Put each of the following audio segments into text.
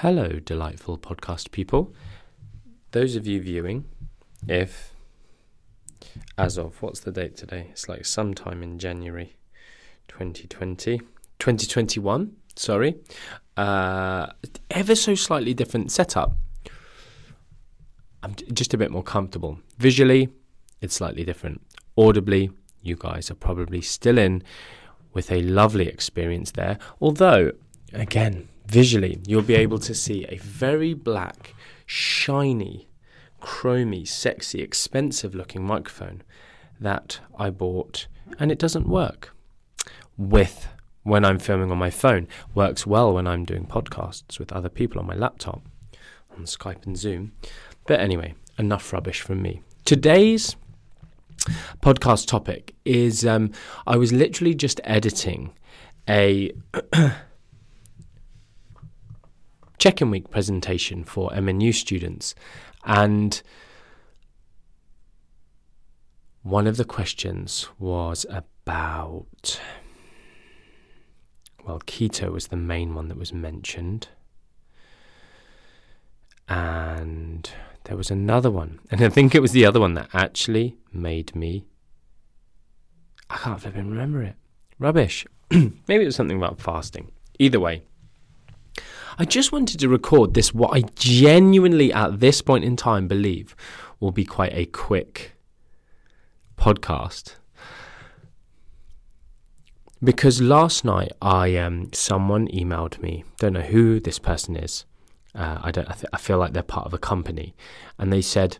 Hello, delightful podcast people. Those of you viewing, if, as of, what's the date today? It's like sometime in January 2020, 2021, sorry. Uh, ever so slightly different setup. I'm just a bit more comfortable. Visually, it's slightly different. Audibly, you guys are probably still in with a lovely experience there. Although, again, visually, you'll be able to see a very black, shiny, chromy, sexy, expensive looking microphone that I bought, and it doesn't work with when I'm filming on my phone. Works well when I'm doing podcasts with other people on my laptop, on Skype and Zoom. But anyway, enough rubbish from me. Today's podcast topic is um, I was literally just editing a check in week presentation for MNU students. And one of the questions was about. Well, keto was the main one that was mentioned. And there was another one. And I think it was the other one that actually made me. I can't even remember it. Rubbish. Maybe it was something about fasting. Either way, I just wanted to record this, what I genuinely at this point in time believe will be quite a quick podcast. Because last night I um someone emailed me, don't know who this person is. Uh, I don't. I, th- I feel like they're part of a company, and they said,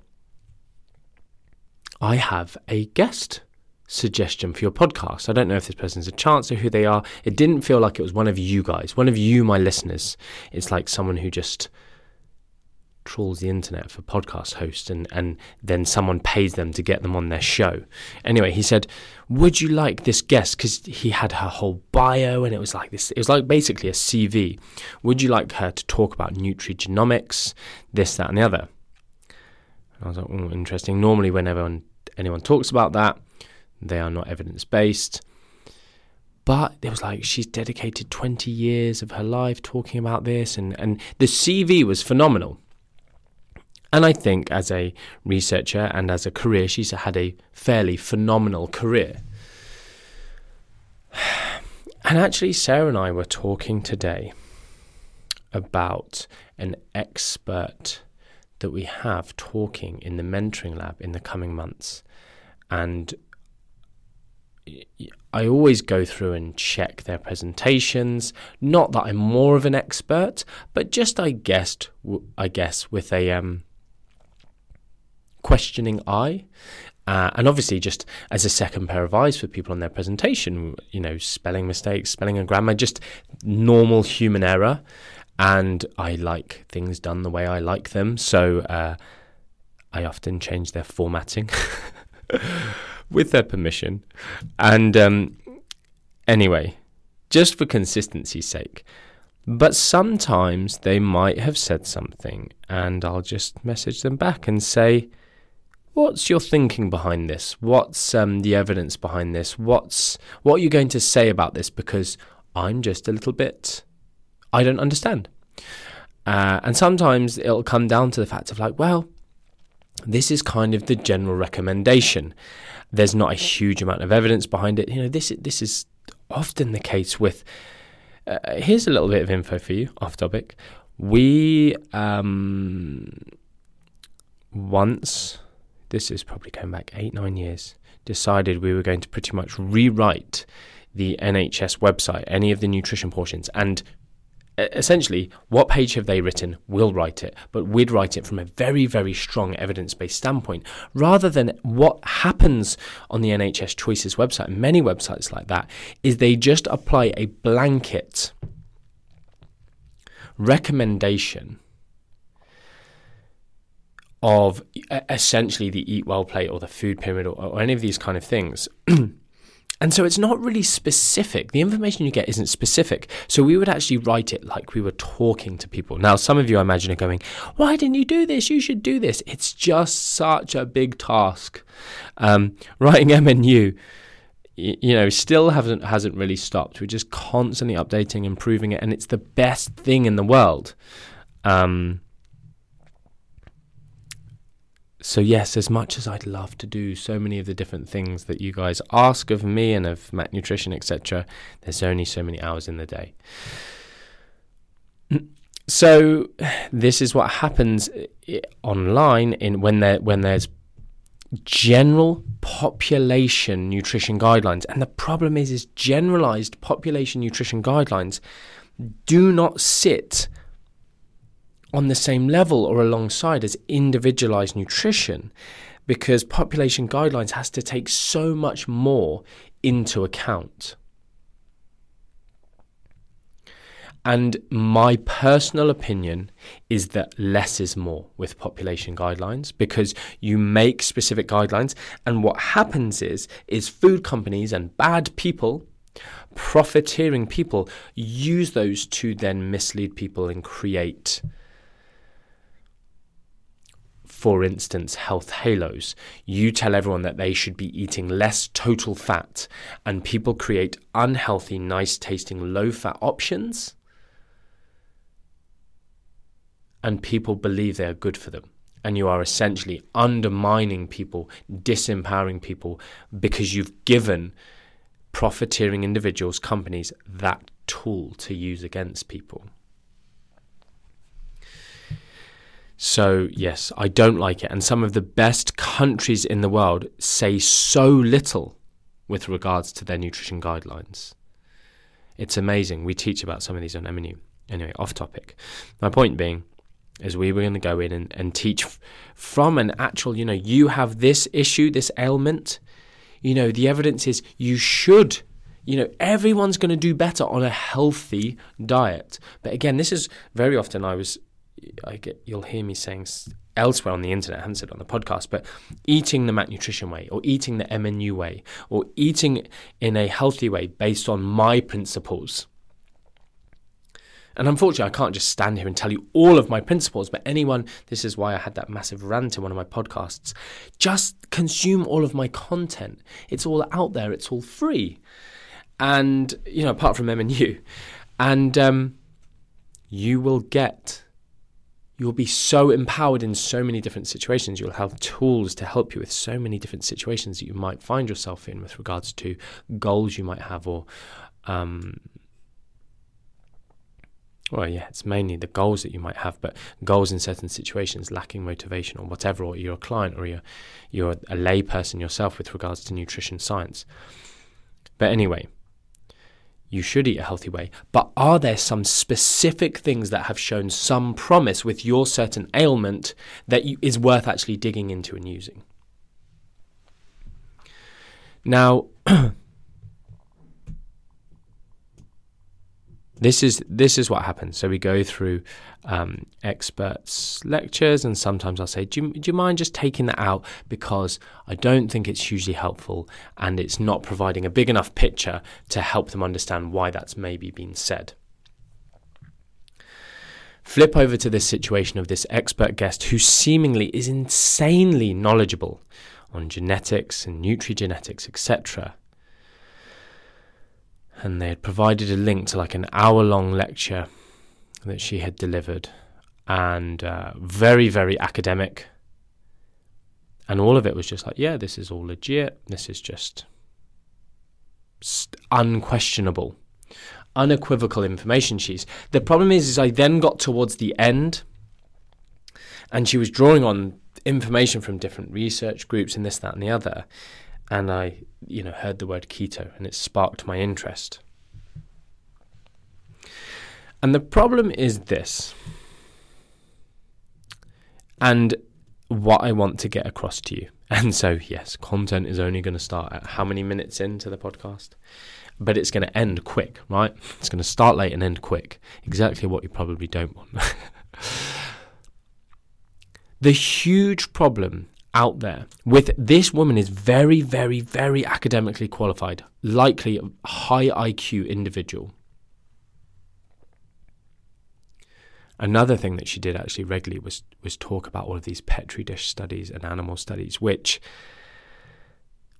"I have a guest suggestion for your podcast. I don't know if this person's a chance or who they are. It didn't feel like it was one of you guys, one of you, my listeners. It's like someone who just trawls the internet for podcast hosts and, and then someone pays them to get them on their show. Anyway, he said, Would you like this guest? Because he had her whole bio and it was like this, it was like basically a CV. Would you like her to talk about nutrigenomics, this, that, and the other? I was like, oh, interesting. Normally, whenever anyone talks about that, they are not evidence based. But it was like she's dedicated 20 years of her life talking about this, and, and the CV was phenomenal. And I think as a researcher and as a career, she's had a fairly phenomenal career. And actually, Sarah and I were talking today about an expert that we have talking in the mentoring lab in the coming months. And I always go through and check their presentations. Not that I'm more of an expert, but just I guessed, I guess, with a um, questioning eye. Uh, and obviously, just as a second pair of eyes for people on their presentation, you know, spelling mistakes, spelling and grammar, just normal human error. And I like things done the way I like them. So uh, I often change their formatting. with their permission. And um, anyway, just for consistency's sake. But sometimes they might have said something, and I'll just message them back and say, What's your thinking behind this? What's um, the evidence behind this? What's what are you going to say about this? Because I'm just a little bit, I don't understand. Uh, and sometimes it'll come down to the fact of like, well, this is kind of the general recommendation. There's not a huge amount of evidence behind it. You know, this this is often the case with. Uh, here's a little bit of info for you, off topic. We um, once, this is probably going back eight nine years, decided we were going to pretty much rewrite the NHS website, any of the nutrition portions, and essentially, what page have they written? We'll write it, but we'd write it from a very, very strong evidence based standpoint rather than what happens on the NHS Choices website, many websites like that, is they just apply a blanket recommendation of essentially the eat well plate or the food pyramid or, or any of these kind of things. And so it's not really specific. The information you get isn't specific. So we would actually write it like we were talking to people. Now, some of you, I imagine, are going, Why didn't you do this? You should do this. It's just such a big task. Um, writing MNU, you know, still hasn't, hasn't really stopped. We're just constantly updating, improving it, and it's the best thing in the world. Um, so yes, as much as I'd love to do so many of the different things that you guys ask of me and of Mac Nutrition, etc., there's only so many hours in the day. So this is what happens eh, online in when there when there's general population nutrition guidelines, and the problem is is generalized population nutrition guidelines do not sit on the same level or alongside as individualized nutrition because population guidelines has to take so much more into account. And my personal opinion is that less is more with population guidelines because you make specific guidelines and what happens is is food companies and bad people profiteering people use those to then mislead people and create for instance, health halos. You tell everyone that they should be eating less total fat, and people create unhealthy, nice tasting, low fat options, and people believe they are good for them. And you are essentially undermining people, disempowering people, because you've given profiteering individuals, companies, that tool to use against people. So, yes, I don't like it. And some of the best countries in the world say so little with regards to their nutrition guidelines. It's amazing. We teach about some of these on MNU. Anyway, off topic. My point being is we were going to go in and, and teach f- from an actual, you know, you have this issue, this ailment. You know, the evidence is you should you know everyone's going to do better on a healthy diet but again this is very often i was I get you'll hear me saying elsewhere on the internet, I haven't said it on the podcast, but eating the Mac Nutrition way, or eating the MNU way, or eating in a healthy way based on my principles. And unfortunately, I can't just stand here and tell you all of my principles, but anyone, this is why I had that massive rant in one of my podcasts. Just consume all of my content. It's all out there, it's all free. And, you know, apart from MNU. And um, you will get you'll be so empowered in so many different situations. You'll have tools to help you with so many different situations that you might find yourself in with regards to goals you might have or. Um, well, yeah, it's mainly the goals that you might have, but goals in certain situations, lacking motivation or whatever, or you're a client or you're, you're a layperson yourself with regards to nutrition science. But anyway, you should eat a healthy way, but are there some specific things that have shown some promise with your certain ailment that you, is worth actually digging into and using? Now, this is this is what happens. So we go through um, experts' lectures, and sometimes I'll say, do you, do you mind just taking that out because I don't think it's hugely helpful, and it's not providing a big enough picture to help them understand why that's maybe been said. Flip over to this situation of this expert guest who seemingly is insanely knowledgeable on genetics and nutrigenetics, etc and they had provided a link to like an hour long lecture that she had delivered and uh, very, very academic. And all of it was just like, yeah, this is all legit. This is just unquestionable, unequivocal information she's. The problem is, is I then got towards the end and she was drawing on information from different research groups and this, that, and the other and I, you know, heard the word keto and it sparked my interest. And the problem is this. And what I want to get across to you. And so, yes, content is only going to start at how many minutes into the podcast? But it's going to end quick, right? It's going to start late and end quick. Exactly what you probably don't want. the huge problem out there with this woman is very, very, very academically qualified, likely a high IQ individual. Another thing that she did actually regularly was was talk about all of these petri dish studies and animal studies, which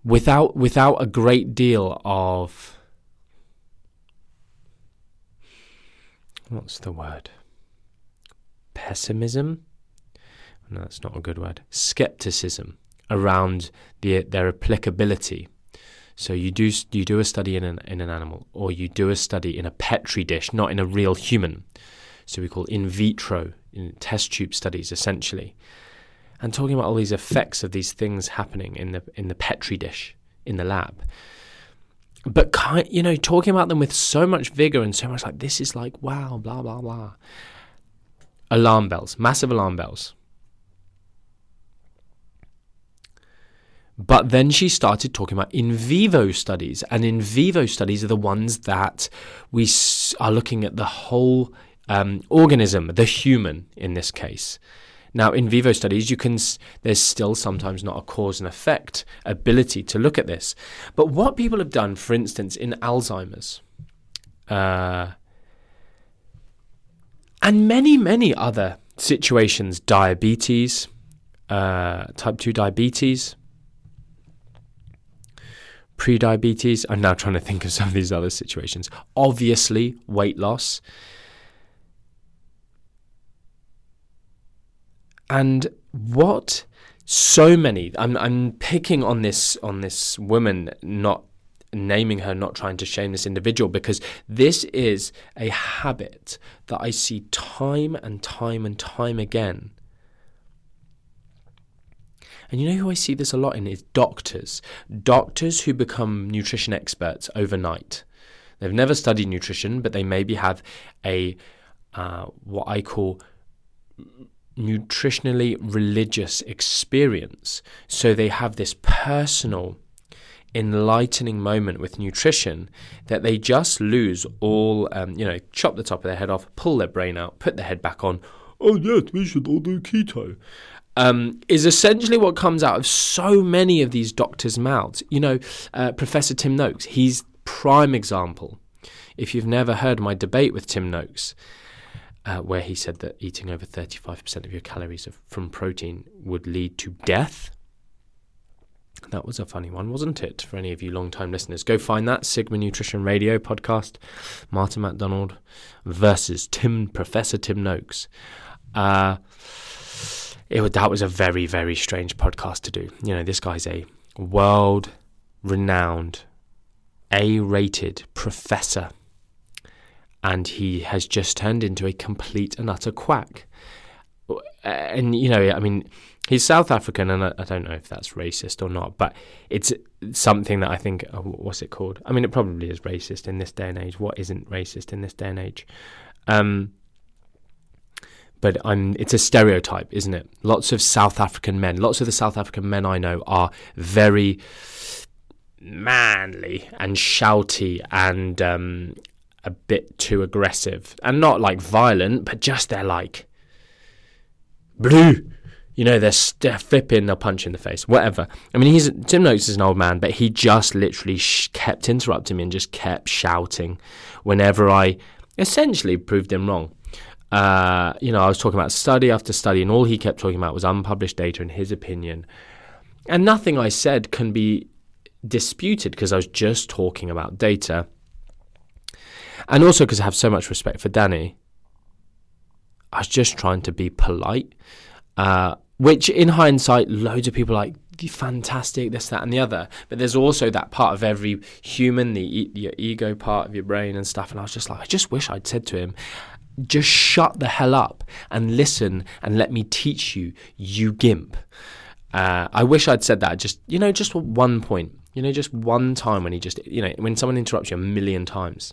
without without a great deal of what's the word pessimism. No, that's not a good word. Skepticism around the, their applicability. So you do you do a study in an in an animal, or you do a study in a petri dish, not in a real human. So we call in vitro in test tube studies essentially, and talking about all these effects of these things happening in the in the petri dish in the lab. But kind, you know, talking about them with so much vigor and so much like this is like wow, blah blah blah. Alarm bells, massive alarm bells. But then she started talking about in vivo studies, and in vivo studies are the ones that we are looking at the whole um, organism, the human in this case. Now, in vivo studies, you can there's still sometimes not a cause and effect ability to look at this. But what people have done, for instance, in Alzheimer's, uh, and many many other situations, diabetes, uh, type two diabetes, pre-diabetes. I'm now trying to think of some of these other situations. Obviously, weight loss. And what so many I'm I'm picking on this on this woman not naming her not trying to shame this individual because this is a habit that I see time and time and time again and you know who I see this a lot in is doctors. Doctors who become nutrition experts overnight. They've never studied nutrition, but they maybe have a uh, what I call nutritionally religious experience. So they have this personal, enlightening moment with nutrition that they just lose all, um, you know, chop the top of their head off, pull their brain out, put their head back on. Oh, yes, we should all do keto. Um, is essentially what comes out of so many of these doctors' mouths. You know, uh, Professor Tim Noakes, he's prime example. If you've never heard my debate with Tim Noakes, uh, where he said that eating over 35% of your calories from protein would lead to death. That was a funny one, wasn't it, for any of you long-time listeners? Go find that Sigma Nutrition Radio podcast, Martin MacDonald versus Tim Professor Tim Noakes. Uh, it that was a very very strange podcast to do. You know, this guy's a world-renowned, A-rated professor and he has just turned into a complete and utter quack. And you know, I mean, he's South African, and I, I don't know if that's racist or not, but it's something that I think. Oh, what's it called? I mean, it probably is racist in this day and age. What isn't racist in this day and age? Um, but I'm, it's a stereotype, isn't it? Lots of South African men, lots of the South African men I know are very manly and shouty and um, a bit too aggressive and not like violent, but just they're like blue. You know, they're, they're flipping punch in the face, whatever. I mean, he's Tim Noakes is an old man, but he just literally sh- kept interrupting me and just kept shouting whenever I essentially proved him wrong. Uh, you know, I was talking about study after study, and all he kept talking about was unpublished data in his opinion. And nothing I said can be disputed because I was just talking about data. And also because I have so much respect for Danny, I was just trying to be polite. Uh, which, in hindsight, loads of people like fantastic, this, that, and the other. But there's also that part of every human, the your ego part of your brain and stuff. And I was just like, I just wish I'd said to him, just shut the hell up and listen and let me teach you, you gimp. Uh, I wish I'd said that. Just you know, just one point. You know, just one time when he just you know when someone interrupts you a million times.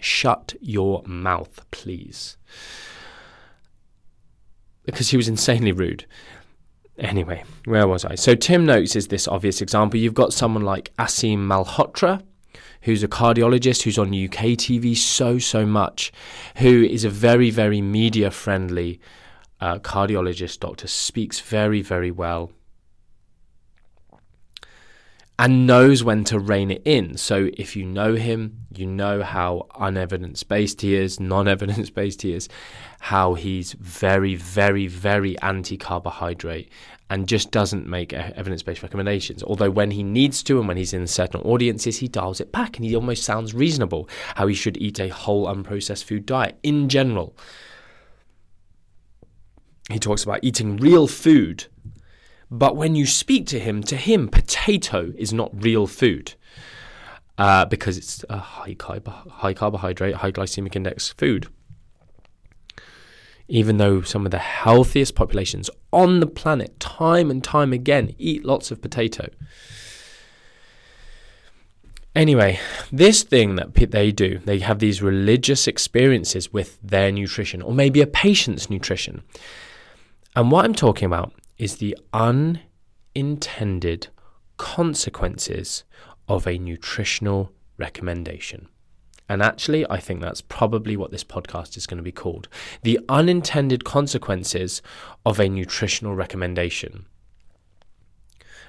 Shut your mouth, please. Because he was insanely rude. Anyway, where was I? So Tim Noakes is this obvious example. You've got someone like Aseem Malhotra, who's a cardiologist who's on UK TV so, so much, who is a very, very media friendly uh, cardiologist, doctor, speaks very, very well and knows when to rein it in. So if you know him, you know how unevidence based he is, non evidence based he is, how he's very, very, very anti carbohydrate and just doesn't make evidence based recommendations. Although when he needs to and when he's in certain audiences, he dials it back and he almost sounds reasonable how he should eat a whole unprocessed food diet in general. he talks about eating real food. But when you speak to him, to him, potato is not real food uh, because it's a high, carb- high carbohydrate, high glycemic index food. Even though some of the healthiest populations on the planet, time and time again, eat lots of potato. Anyway, this thing that they do, they have these religious experiences with their nutrition, or maybe a patient's nutrition. And what I'm talking about is the unintended consequences of a nutritional recommendation. And actually, I think that's probably what this podcast is going to be called the unintended consequences of a nutritional recommendation.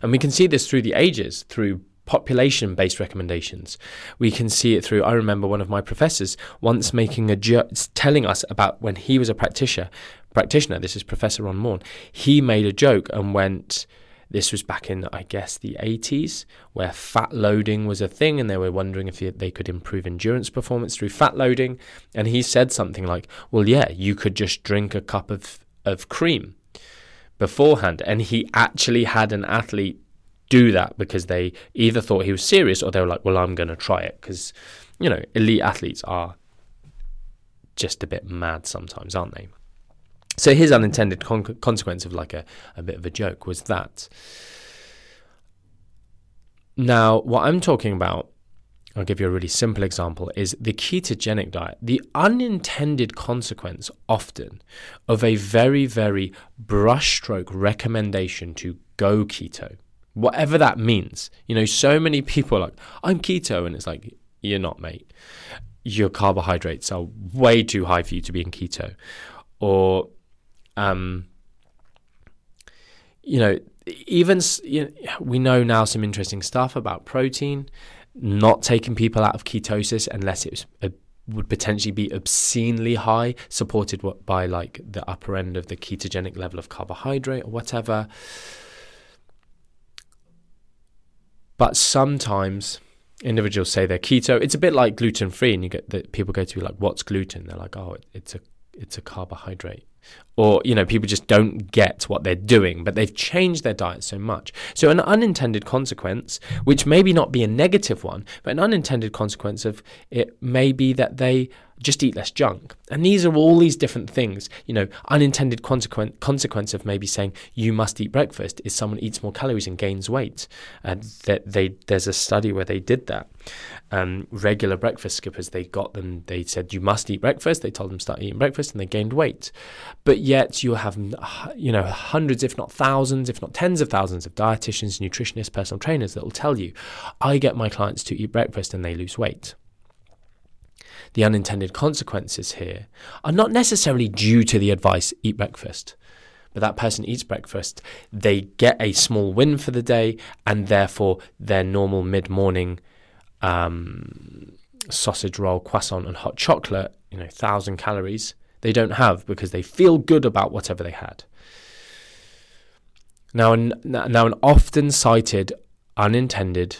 And we can see this through the ages, through population based recommendations. We can see it through. I remember one of my professors once making a ju- telling us about when he was a practitioner. Practitioner, this is Professor Ron Maughan. He made a joke and went. This was back in, I guess, the 80s, where fat loading was a thing, and they were wondering if they could improve endurance performance through fat loading. And he said something like, Well, yeah, you could just drink a cup of, of cream beforehand. And he actually had an athlete do that because they either thought he was serious or they were like, well, I'm going to try it. Because, you know, elite athletes are just a bit mad sometimes, aren't they? So his unintended con- consequence of like a, a bit of a joke was that. Now, what I'm talking about, I'll give you a really simple example, is the ketogenic diet. The unintended consequence often of a very, very brushstroke recommendation to go keto whatever that means. You know, so many people are like, I'm keto, and it's like, you're not, mate. Your carbohydrates are way too high for you to be in keto. Or, um, you know, even you know, we know now some interesting stuff about protein, not taking people out of ketosis unless it would potentially be obscenely high, supported by like the upper end of the ketogenic level of carbohydrate or whatever. But sometimes individuals say they're keto. It's a bit like gluten free, and you get that people go to be like, "What's gluten?" They're like, "Oh, it's a it's a carbohydrate." Or you know, people just don't get what they're doing, but they've changed their diet so much. So an unintended consequence, which maybe not be a negative one, but an unintended consequence of it may be that they just eat less junk. And these are all these different things. You know, unintended consequence consequence of maybe saying you must eat breakfast is someone eats more calories and gains weight. And that they there's a study where they did that. Um, regular breakfast skippers, they got them. They said you must eat breakfast. They told them start eating breakfast, and they gained weight. But yet you have you know hundreds, if not thousands, if not tens of thousands of dietitians, nutritionists, personal trainers that will tell you, I get my clients to eat breakfast and they lose weight the unintended consequences here are not necessarily due to the advice eat breakfast. But that person eats breakfast, they get a small win for the day, and therefore their normal mid morning um, sausage roll, croissant, and hot chocolate, you know, thousand calories, they don't have because they feel good about whatever they had. Now, now an often cited unintended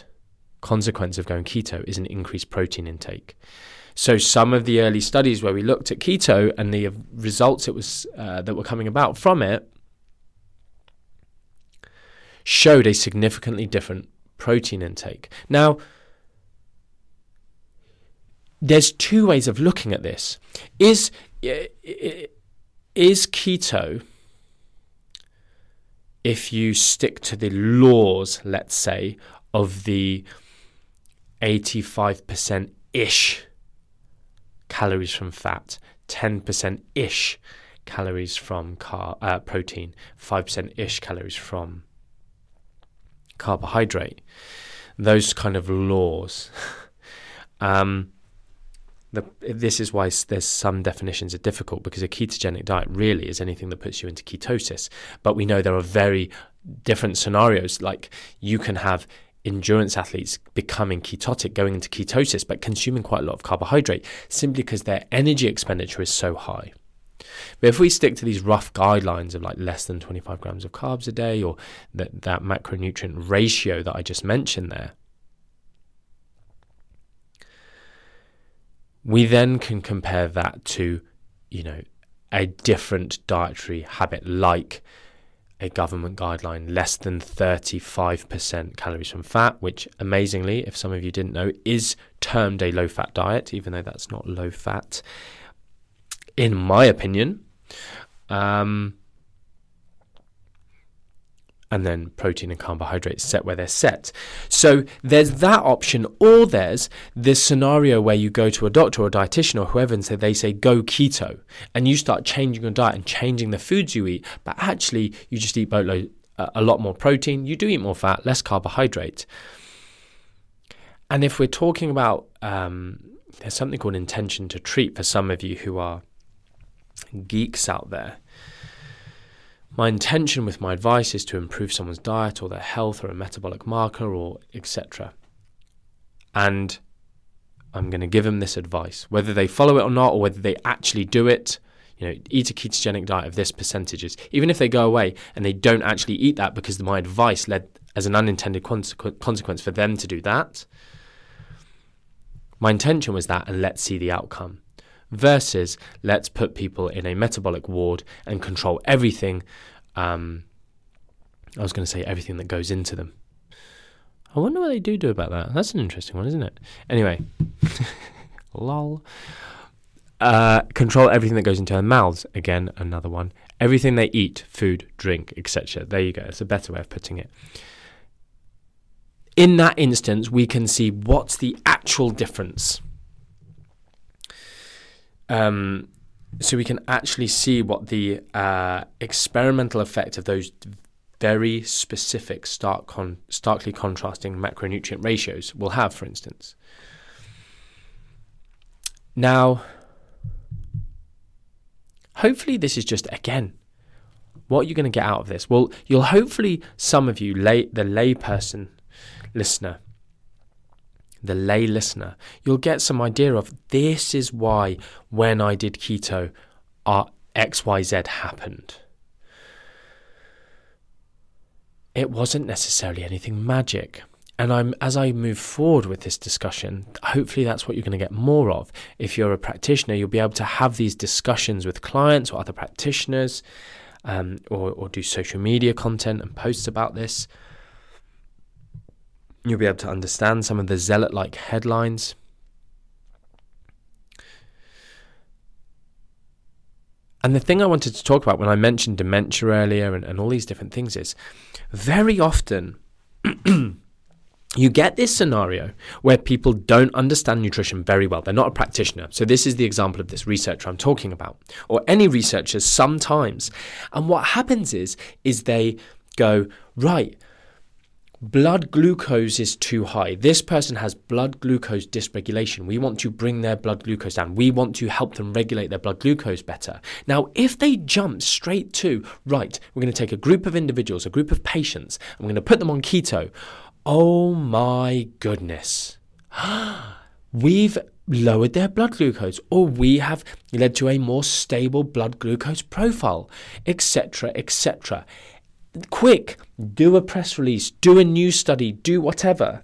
consequence of going keto is an increased protein intake. So some of the early studies where we looked at keto and the results it was uh, that were coming about from it showed a significantly different protein intake. Now, there's two ways of looking at this. Is is keto if you stick to the laws, let's say, of the 85% ish calories from fat, 10% ish calories from car, uh, protein, 5% ish calories from carbohydrate. Those kind of laws. um, the, this is why there's some definitions are difficult because a ketogenic diet really is anything that puts you into ketosis. But we know there are very different scenarios. Like you can have endurance athletes becoming ketotic, going into ketosis, but consuming quite a lot of carbohydrate simply because their energy expenditure is so high. But if we stick to these rough guidelines of like less than 25 grams of carbs a day or that, that macronutrient ratio that I just mentioned there, we then can compare that to, you know, a different dietary habit, like a government guideline less than 35% calories from fat, which amazingly, if some of you didn't know, is termed a low fat diet, even though that's not low fat, in my opinion. Um, and then protein and carbohydrates set where they're set. So there's that option, or there's this scenario where you go to a doctor or a dietitian or whoever and say they say go keto, and you start changing your diet and changing the foods you eat, but actually you just eat boatload, a lot more protein, you do eat more fat, less carbohydrate. And if we're talking about um, there's something called intention to treat for some of you who are geeks out there my intention with my advice is to improve someone's diet or their health or a metabolic marker or etc. And I'm going to give them this advice. Whether they follow it or not, or whether they actually do it, you know, eat a ketogenic diet of this percentages. Even if they go away and they don't actually eat that because my advice led as an unintended consequence for them to do that, my intention was that, and let's see the outcome versus let's put people in a metabolic ward and control everything. Um, I was going to say everything that goes into them. I wonder what they do do about that. That's an interesting one, isn't it? Anyway, lol. Uh, control everything that goes into their mouths. Again, another one. Everything they eat, food, drink, etc. There you go. It's a better way of putting it. In that instance, we can see what's the actual difference um, so we can actually see what the uh, experimental effect of those very specific, stark con- starkly contrasting macronutrient ratios will have, for instance. Now, hopefully, this is just again what are you going to get out of this? Well, you'll hopefully some of you, lay, the layperson listener, the lay listener, you'll get some idea of this is why when I did keto, uh, XYZ happened. It wasn't necessarily anything magic. And I'm as I move forward with this discussion, hopefully that's what you're going to get more of. If you're a practitioner, you'll be able to have these discussions with clients or other practitioners, um, or, or do social media content and posts about this. You'll be able to understand some of the zealot like headlines. And the thing I wanted to talk about when I mentioned dementia earlier and, and all these different things is very often you get this scenario where people don't understand nutrition very well. They're not a practitioner. So, this is the example of this researcher I'm talking about, or any researchers sometimes. And what happens is, is they go, right, blood glucose is too high. This person has blood glucose dysregulation. We want to bring their blood glucose down. We want to help them regulate their blood glucose better. Now, if they jump straight to, right, we're going to take a group of individuals, a group of patients, and we're going to put them on keto, oh my goodness. We've lowered their blood glucose, or we have led to a more stable blood glucose profile, etc., etc quick, do a press release, do a news study, do whatever.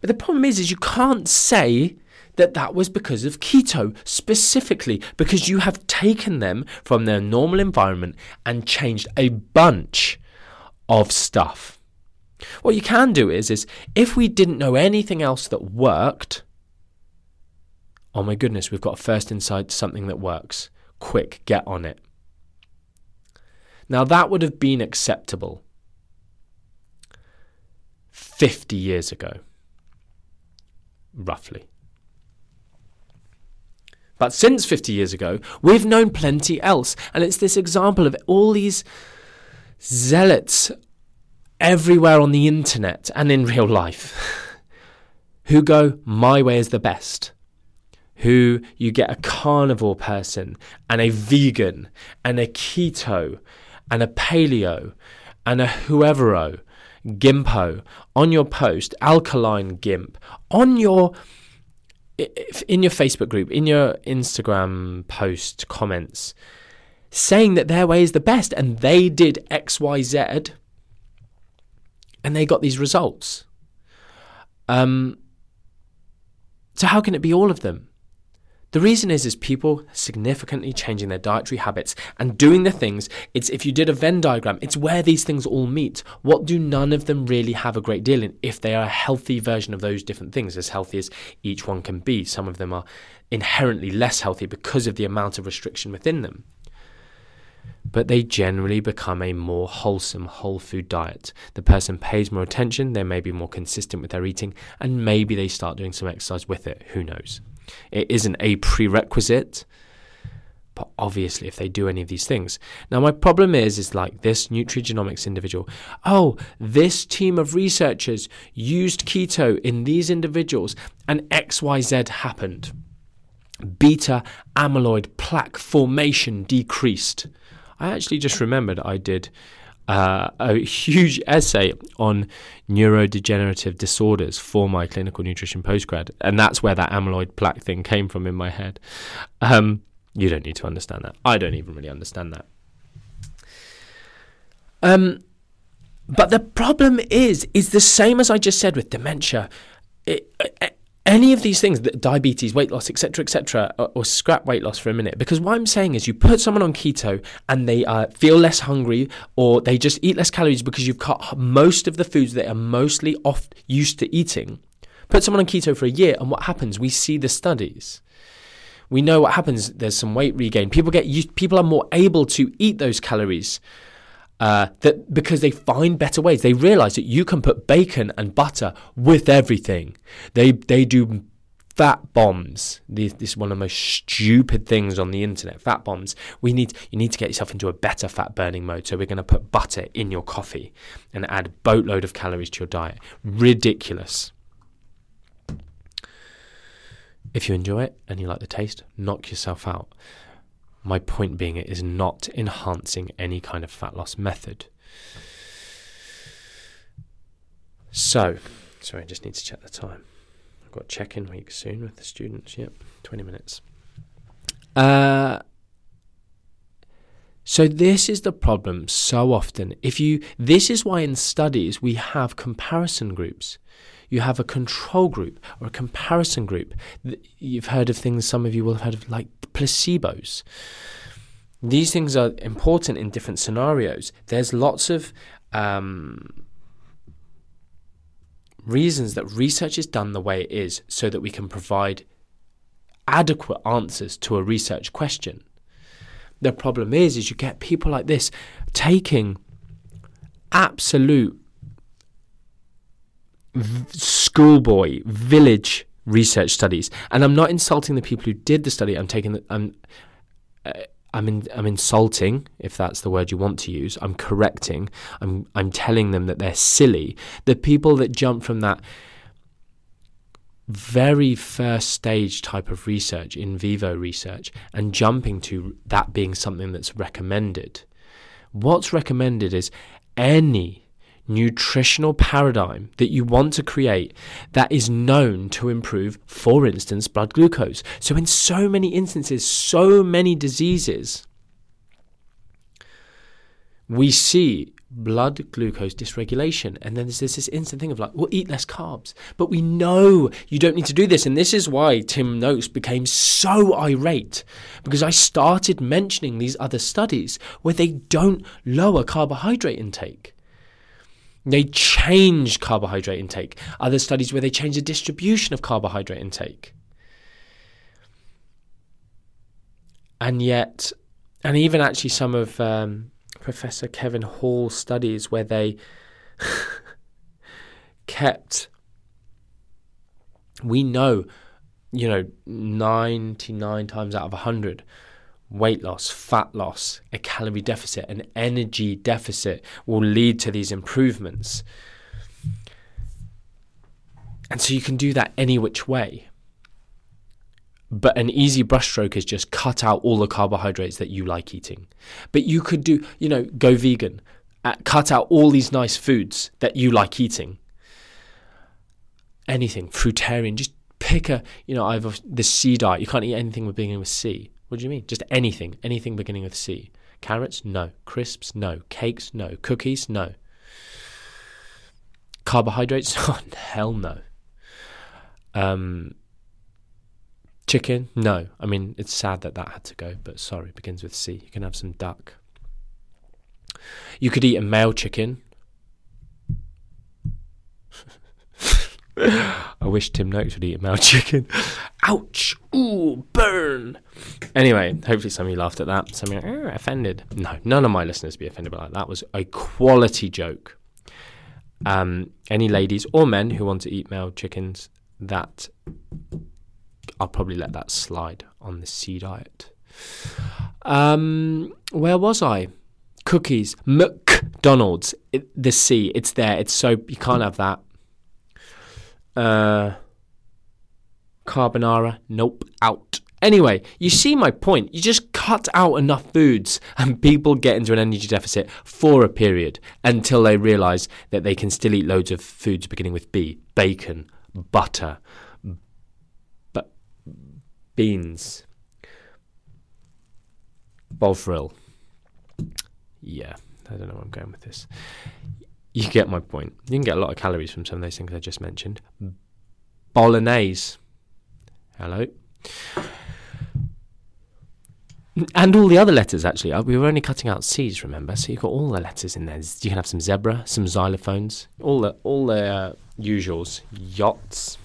But the problem is, is you can't say that that was because of keto specifically because you have taken them from their normal environment and changed a bunch of stuff. What you can do is is if we didn't know anything else that worked, oh my goodness, we've got first insight to something that works. Quick, get on it. Now, that would have been acceptable 50 years ago, roughly. But since 50 years ago, we've known plenty else. And it's this example of all these zealots everywhere on the internet and in real life who go, My way is the best. Who you get a carnivore person and a vegan and a keto and a paleo and a whoever gimpo on your post, alkaline gimp on your in your Facebook group, in your Instagram post comments, saying that their way is the best and they did X, Y, Z, and they got these results. Um, so how can it be all of them? The reason is is people significantly changing their dietary habits and doing the things. It's if you did a Venn diagram, it's where these things all meet. What do none of them really have a great deal in if they are a healthy version of those different things, as healthy as each one can be. Some of them are inherently less healthy because of the amount of restriction within them. But they generally become a more wholesome whole food diet. The person pays more attention, they may be more consistent with their eating, and maybe they start doing some exercise with it. Who knows? It isn't a prerequisite, but obviously if they do any of these things. Now my problem is is like this nutrigenomics individual. Oh, this team of researchers used keto in these individuals and XYZ happened. Beta amyloid plaque formation decreased. I actually just remembered I did uh, a huge essay on neurodegenerative disorders for my clinical nutrition postgrad, and that's where that amyloid plaque thing came from in my head. Um, you don't need to understand that. I don't even really understand that. Um, but the problem is, is the same as I just said with dementia. It, it, any of these things, diabetes, weight loss, etc., etc., or, or, scrap weight loss for a minute, because what I'm saying is, you put someone on keto and they uh, feel less hungry, or they just eat less calories because you've cut most of the foods they are mostly used to eating. Put someone on keto for a year, and what happens? We see the studies. We know what happens. There's some weight regain. People get used, people are more able to eat those calories uh, that because they find better ways. They realize that you can put bacon and butter with everything. They they do fat bombs. This, this is one of the most stupid things on the internet. Fat bombs. We need you need to get yourself into a better fat burning mode. So we're going to put butter in your coffee and add boatload of calories to your diet. Ridiculous. If you enjoy it and you like the taste, knock yourself out. My point being, it is not enhancing any kind of fat loss method. So, sorry, I just need to check the time. I've got check in week soon with the students. Yep, 20 minutes. Uh, so this is the problem so often. If you this is why in studies we have comparison groups. You have a control group or a comparison group. You've heard of things some of you will have heard of like placebos. These things are important in different scenarios. There's lots of um, reasons that research is done the way it is so that we can provide adequate answers to a research question. The problem is, is you get people like this taking absolute v- schoolboy village research studies. And I'm not insulting the people who did the study. I'm taking the, I'm uh, I'm in, I'm insulting if that's the word you want to use. I'm correcting. I'm I'm telling them that they're silly. The people that jump from that very first stage type of research, in vivo research, and jumping to that being something that's recommended. What's recommended is any nutritional paradigm that you want to create that is known to improve, for instance, blood glucose. So, in so many instances, so many diseases, we see blood glucose dysregulation. And then there's this instant thing of like, well, eat less carbs. But we know you don't need to do this. And this is why Tim Noakes became so irate because I started mentioning these other studies where they don't lower carbohydrate intake. They change carbohydrate intake. Other studies where they change the distribution of carbohydrate intake. And yet, and even actually some of um, Professor Kevin Hall's studies where they kept, we know, you know, 99 times out of 100, weight loss, fat loss, a calorie deficit, an energy deficit will lead to these improvements. And so you can do that any which way. But an easy brushstroke is just cut out all the carbohydrates that you like eating. But you could do, you know, go vegan, uh, cut out all these nice foods that you like eating. Anything, fruitarian, just pick a, you know, I either the C diet. You can't eat anything with beginning with C. What do you mean? Just anything, anything beginning with C. Carrots? No. Crisps? No. Cakes? No. Cookies? No. Carbohydrates? Oh, hell no. Um, Chicken? No. I mean, it's sad that that had to go, but sorry, begins with C. You can have some duck. You could eat a male chicken. I wish Tim Noakes would eat a male chicken. Ouch! Ooh, burn! Anyway, hopefully some of you laughed at that. Some of you oh, offended. No, none of my listeners be offended by that. That was a quality joke. Um, any ladies or men who want to eat male chickens, that I'll probably let that slide on the C diet. Um, where was I? Cookies, McDonald's. It, the C, it's there. It's so you can't have that. Uh, carbonara, nope, out. Anyway, you see my point. You just cut out enough foods and people get into an energy deficit for a period until they realize that they can still eat loads of foods beginning with B bacon, butter, but beans, bovril. Yeah, I don't know where I'm going with this. You get my point. You can get a lot of calories from some of those things I just mentioned. Bolognese. Hello and all the other letters actually. Uh, we were only cutting out C's, remember? So you've got all the letters in there. You can have some zebra, some xylophones, all the all the uh, usuals. Yachts,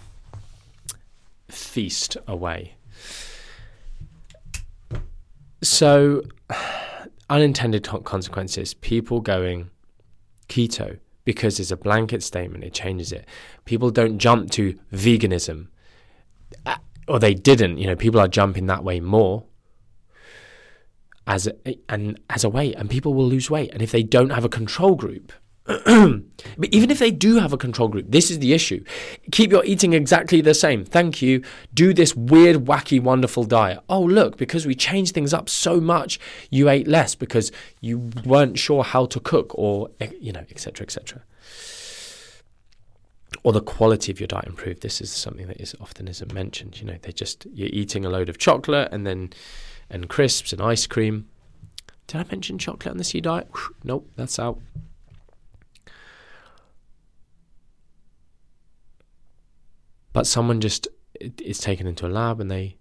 feast away. So, unintended consequences. People going keto because it's a blanket statement. It changes it. People don't jump to veganism, or they didn't. You know, people are jumping that way more as a, and as a weight, and people will lose weight. And if they don't have a control group, but even if they do have a control group, this is the issue. Keep your eating exactly the same. Thank you. Do this weird, wacky, wonderful diet. Oh, look, because we changed things up so much, you ate less because you weren't sure how to cook, or you know, etc., etc. Or the quality of your diet improved. This is something that is often isn't mentioned. You know, they just you're eating a load of chocolate and then and crisps and ice cream. Did I mention chocolate on the C diet? Nope, that's out. But someone just is taken into a lab and they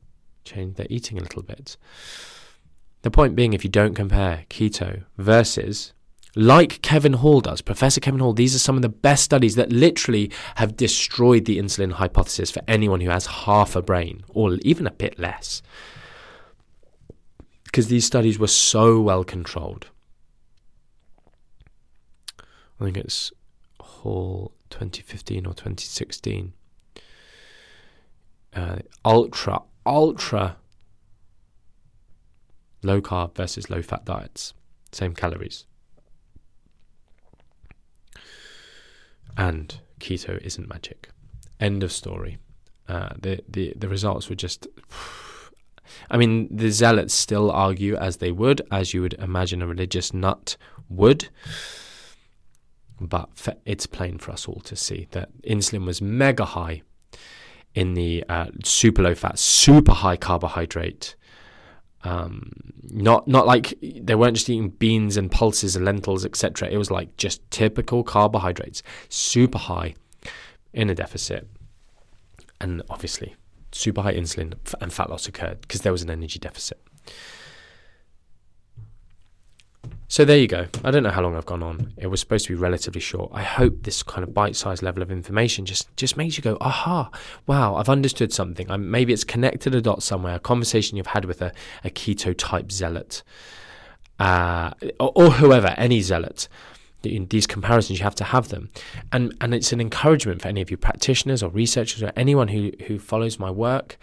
change their eating a little bit. The point being, if you don't compare keto versus, like Kevin Hall does, Professor Kevin Hall, these are some of the best studies that literally have destroyed the insulin hypothesis for anyone who has half a brain or even a bit less because these studies were so well controlled. I think it's Hall 2015 or 2016. Uh, ultra, ultra low carb versus low fat diets, same calories. And keto isn't magic. End of story. Uh, the, the, the results were just. I mean, the zealots still argue as they would, as you would imagine a religious nut would. But it's plain for us all to see that insulin was mega high in the uh, super low fat, super high carbohydrate. Um, not not like they weren't just eating beans and pulses and lentils, etc. It was like just typical carbohydrates, super high in a deficit, and obviously super high insulin and fat loss occurred because there was an energy deficit. So there you go. I don't know how long I've gone on. It was supposed to be relatively short. I hope this kind of bite-sized level of information just just makes you go, "Aha! Wow, I've understood something." I'm, maybe it's connected a dot somewhere. A conversation you've had with a, a keto type zealot, uh, or, or whoever, any zealot these comparisons, you have to have them. And, and it's an encouragement for any of you practitioners or researchers or anyone who, who follows my work.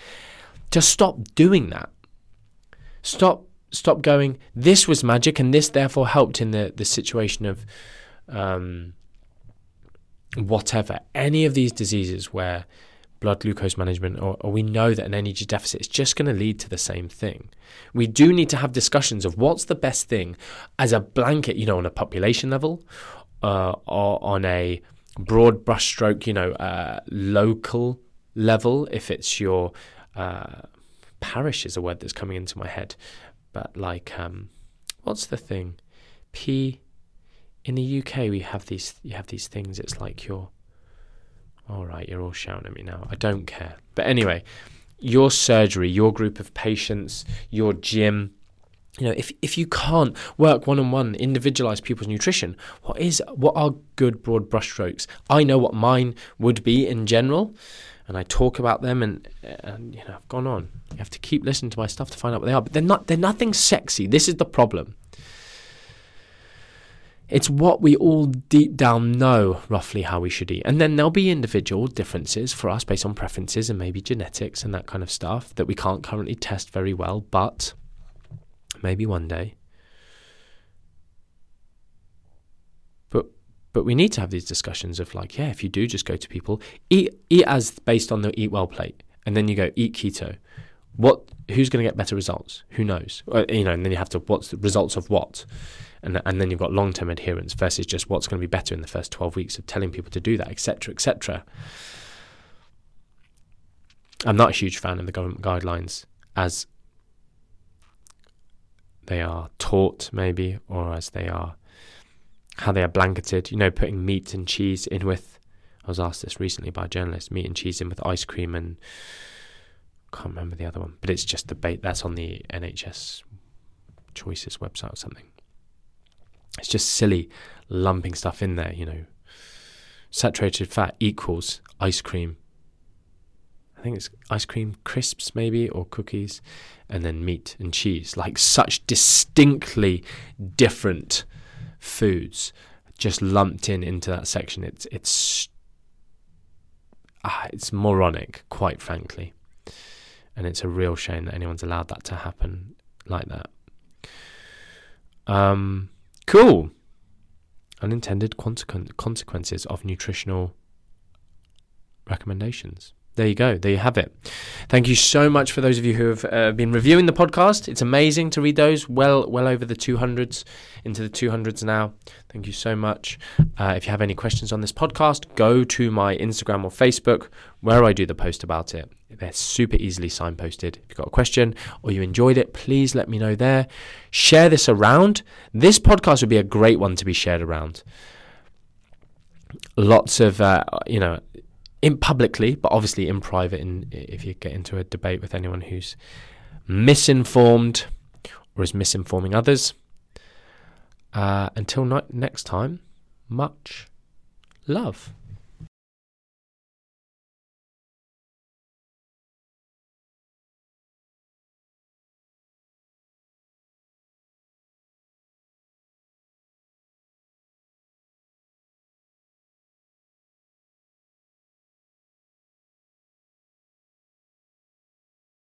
Just stop doing that. Stop stop going, this was magic and this therefore helped in the, the situation of um, whatever. Any of these diseases where blood glucose management, or, or we know that an energy deficit is just going to lead to the same thing. We do need to have discussions of what's the best thing as a blanket, you know, on a population level, uh, or on a broad brushstroke, you know, uh, local level. If it's your uh, parish, is a word that's coming into my head, but like, um, what's the thing? P. In the UK, we have these. You have these things. It's like your all right, you're all shouting at me now. I don't care. But anyway, your surgery, your group of patients, your gym, you know, if if you can't work one on one, individualize people's nutrition, what is what are good broad brushstrokes? I know what mine would be in general, and I talk about them, and and you know, I've gone on. You have to keep listening to my stuff to find out what they are, but they're not. They're nothing sexy. This is the problem. It's what we all deep down know roughly how we should eat. And then there'll be individual differences for us based on preferences and maybe genetics and that kind of stuff that we can't currently test very well, but maybe one day. But we need to have these discussions of like, yeah, if you do just go to people, eat eat as based on the eat well plate, and then you go eat keto. What who's going to get better results? Who knows? Uh, you know, and then you have to what's the results of what, and and then you've got long term adherence versus just what's going to be better in the first twelve weeks of telling people to do that, etc., etc. I'm not a huge fan of the government guidelines as they are taught, maybe, or as they are how they are blanketed. You know, putting meat and cheese in with. I was asked this recently by a journalist: meat and cheese in with ice cream and can't remember the other one, but it's just the bait that's on the NHS Choices website or something. It's just silly lumping stuff in there, you know. Saturated fat equals ice cream I think it's ice cream crisps maybe or cookies, and then meat and cheese. Like such distinctly different foods, just lumped in into that section. It's it's ah, it's moronic, quite frankly, and it's a real shame that anyone's allowed that to happen like that. Um, cool. Unintended consequences of nutritional recommendations there you go. There you have it. Thank you so much for those of you who have uh, been reviewing the podcast. It's amazing to read those. Well, well over the 200s, into the 200s now. Thank you so much. Uh, if you have any questions on this podcast, go to my Instagram or Facebook where I do the post about it. They're super easily signposted. If you've got a question or you enjoyed it, please let me know there. Share this around. This podcast would be a great one to be shared around. Lots of, uh, you know, in publicly, but obviously in private. In if you get into a debate with anyone who's misinformed or is misinforming others. Uh, until next time, much love.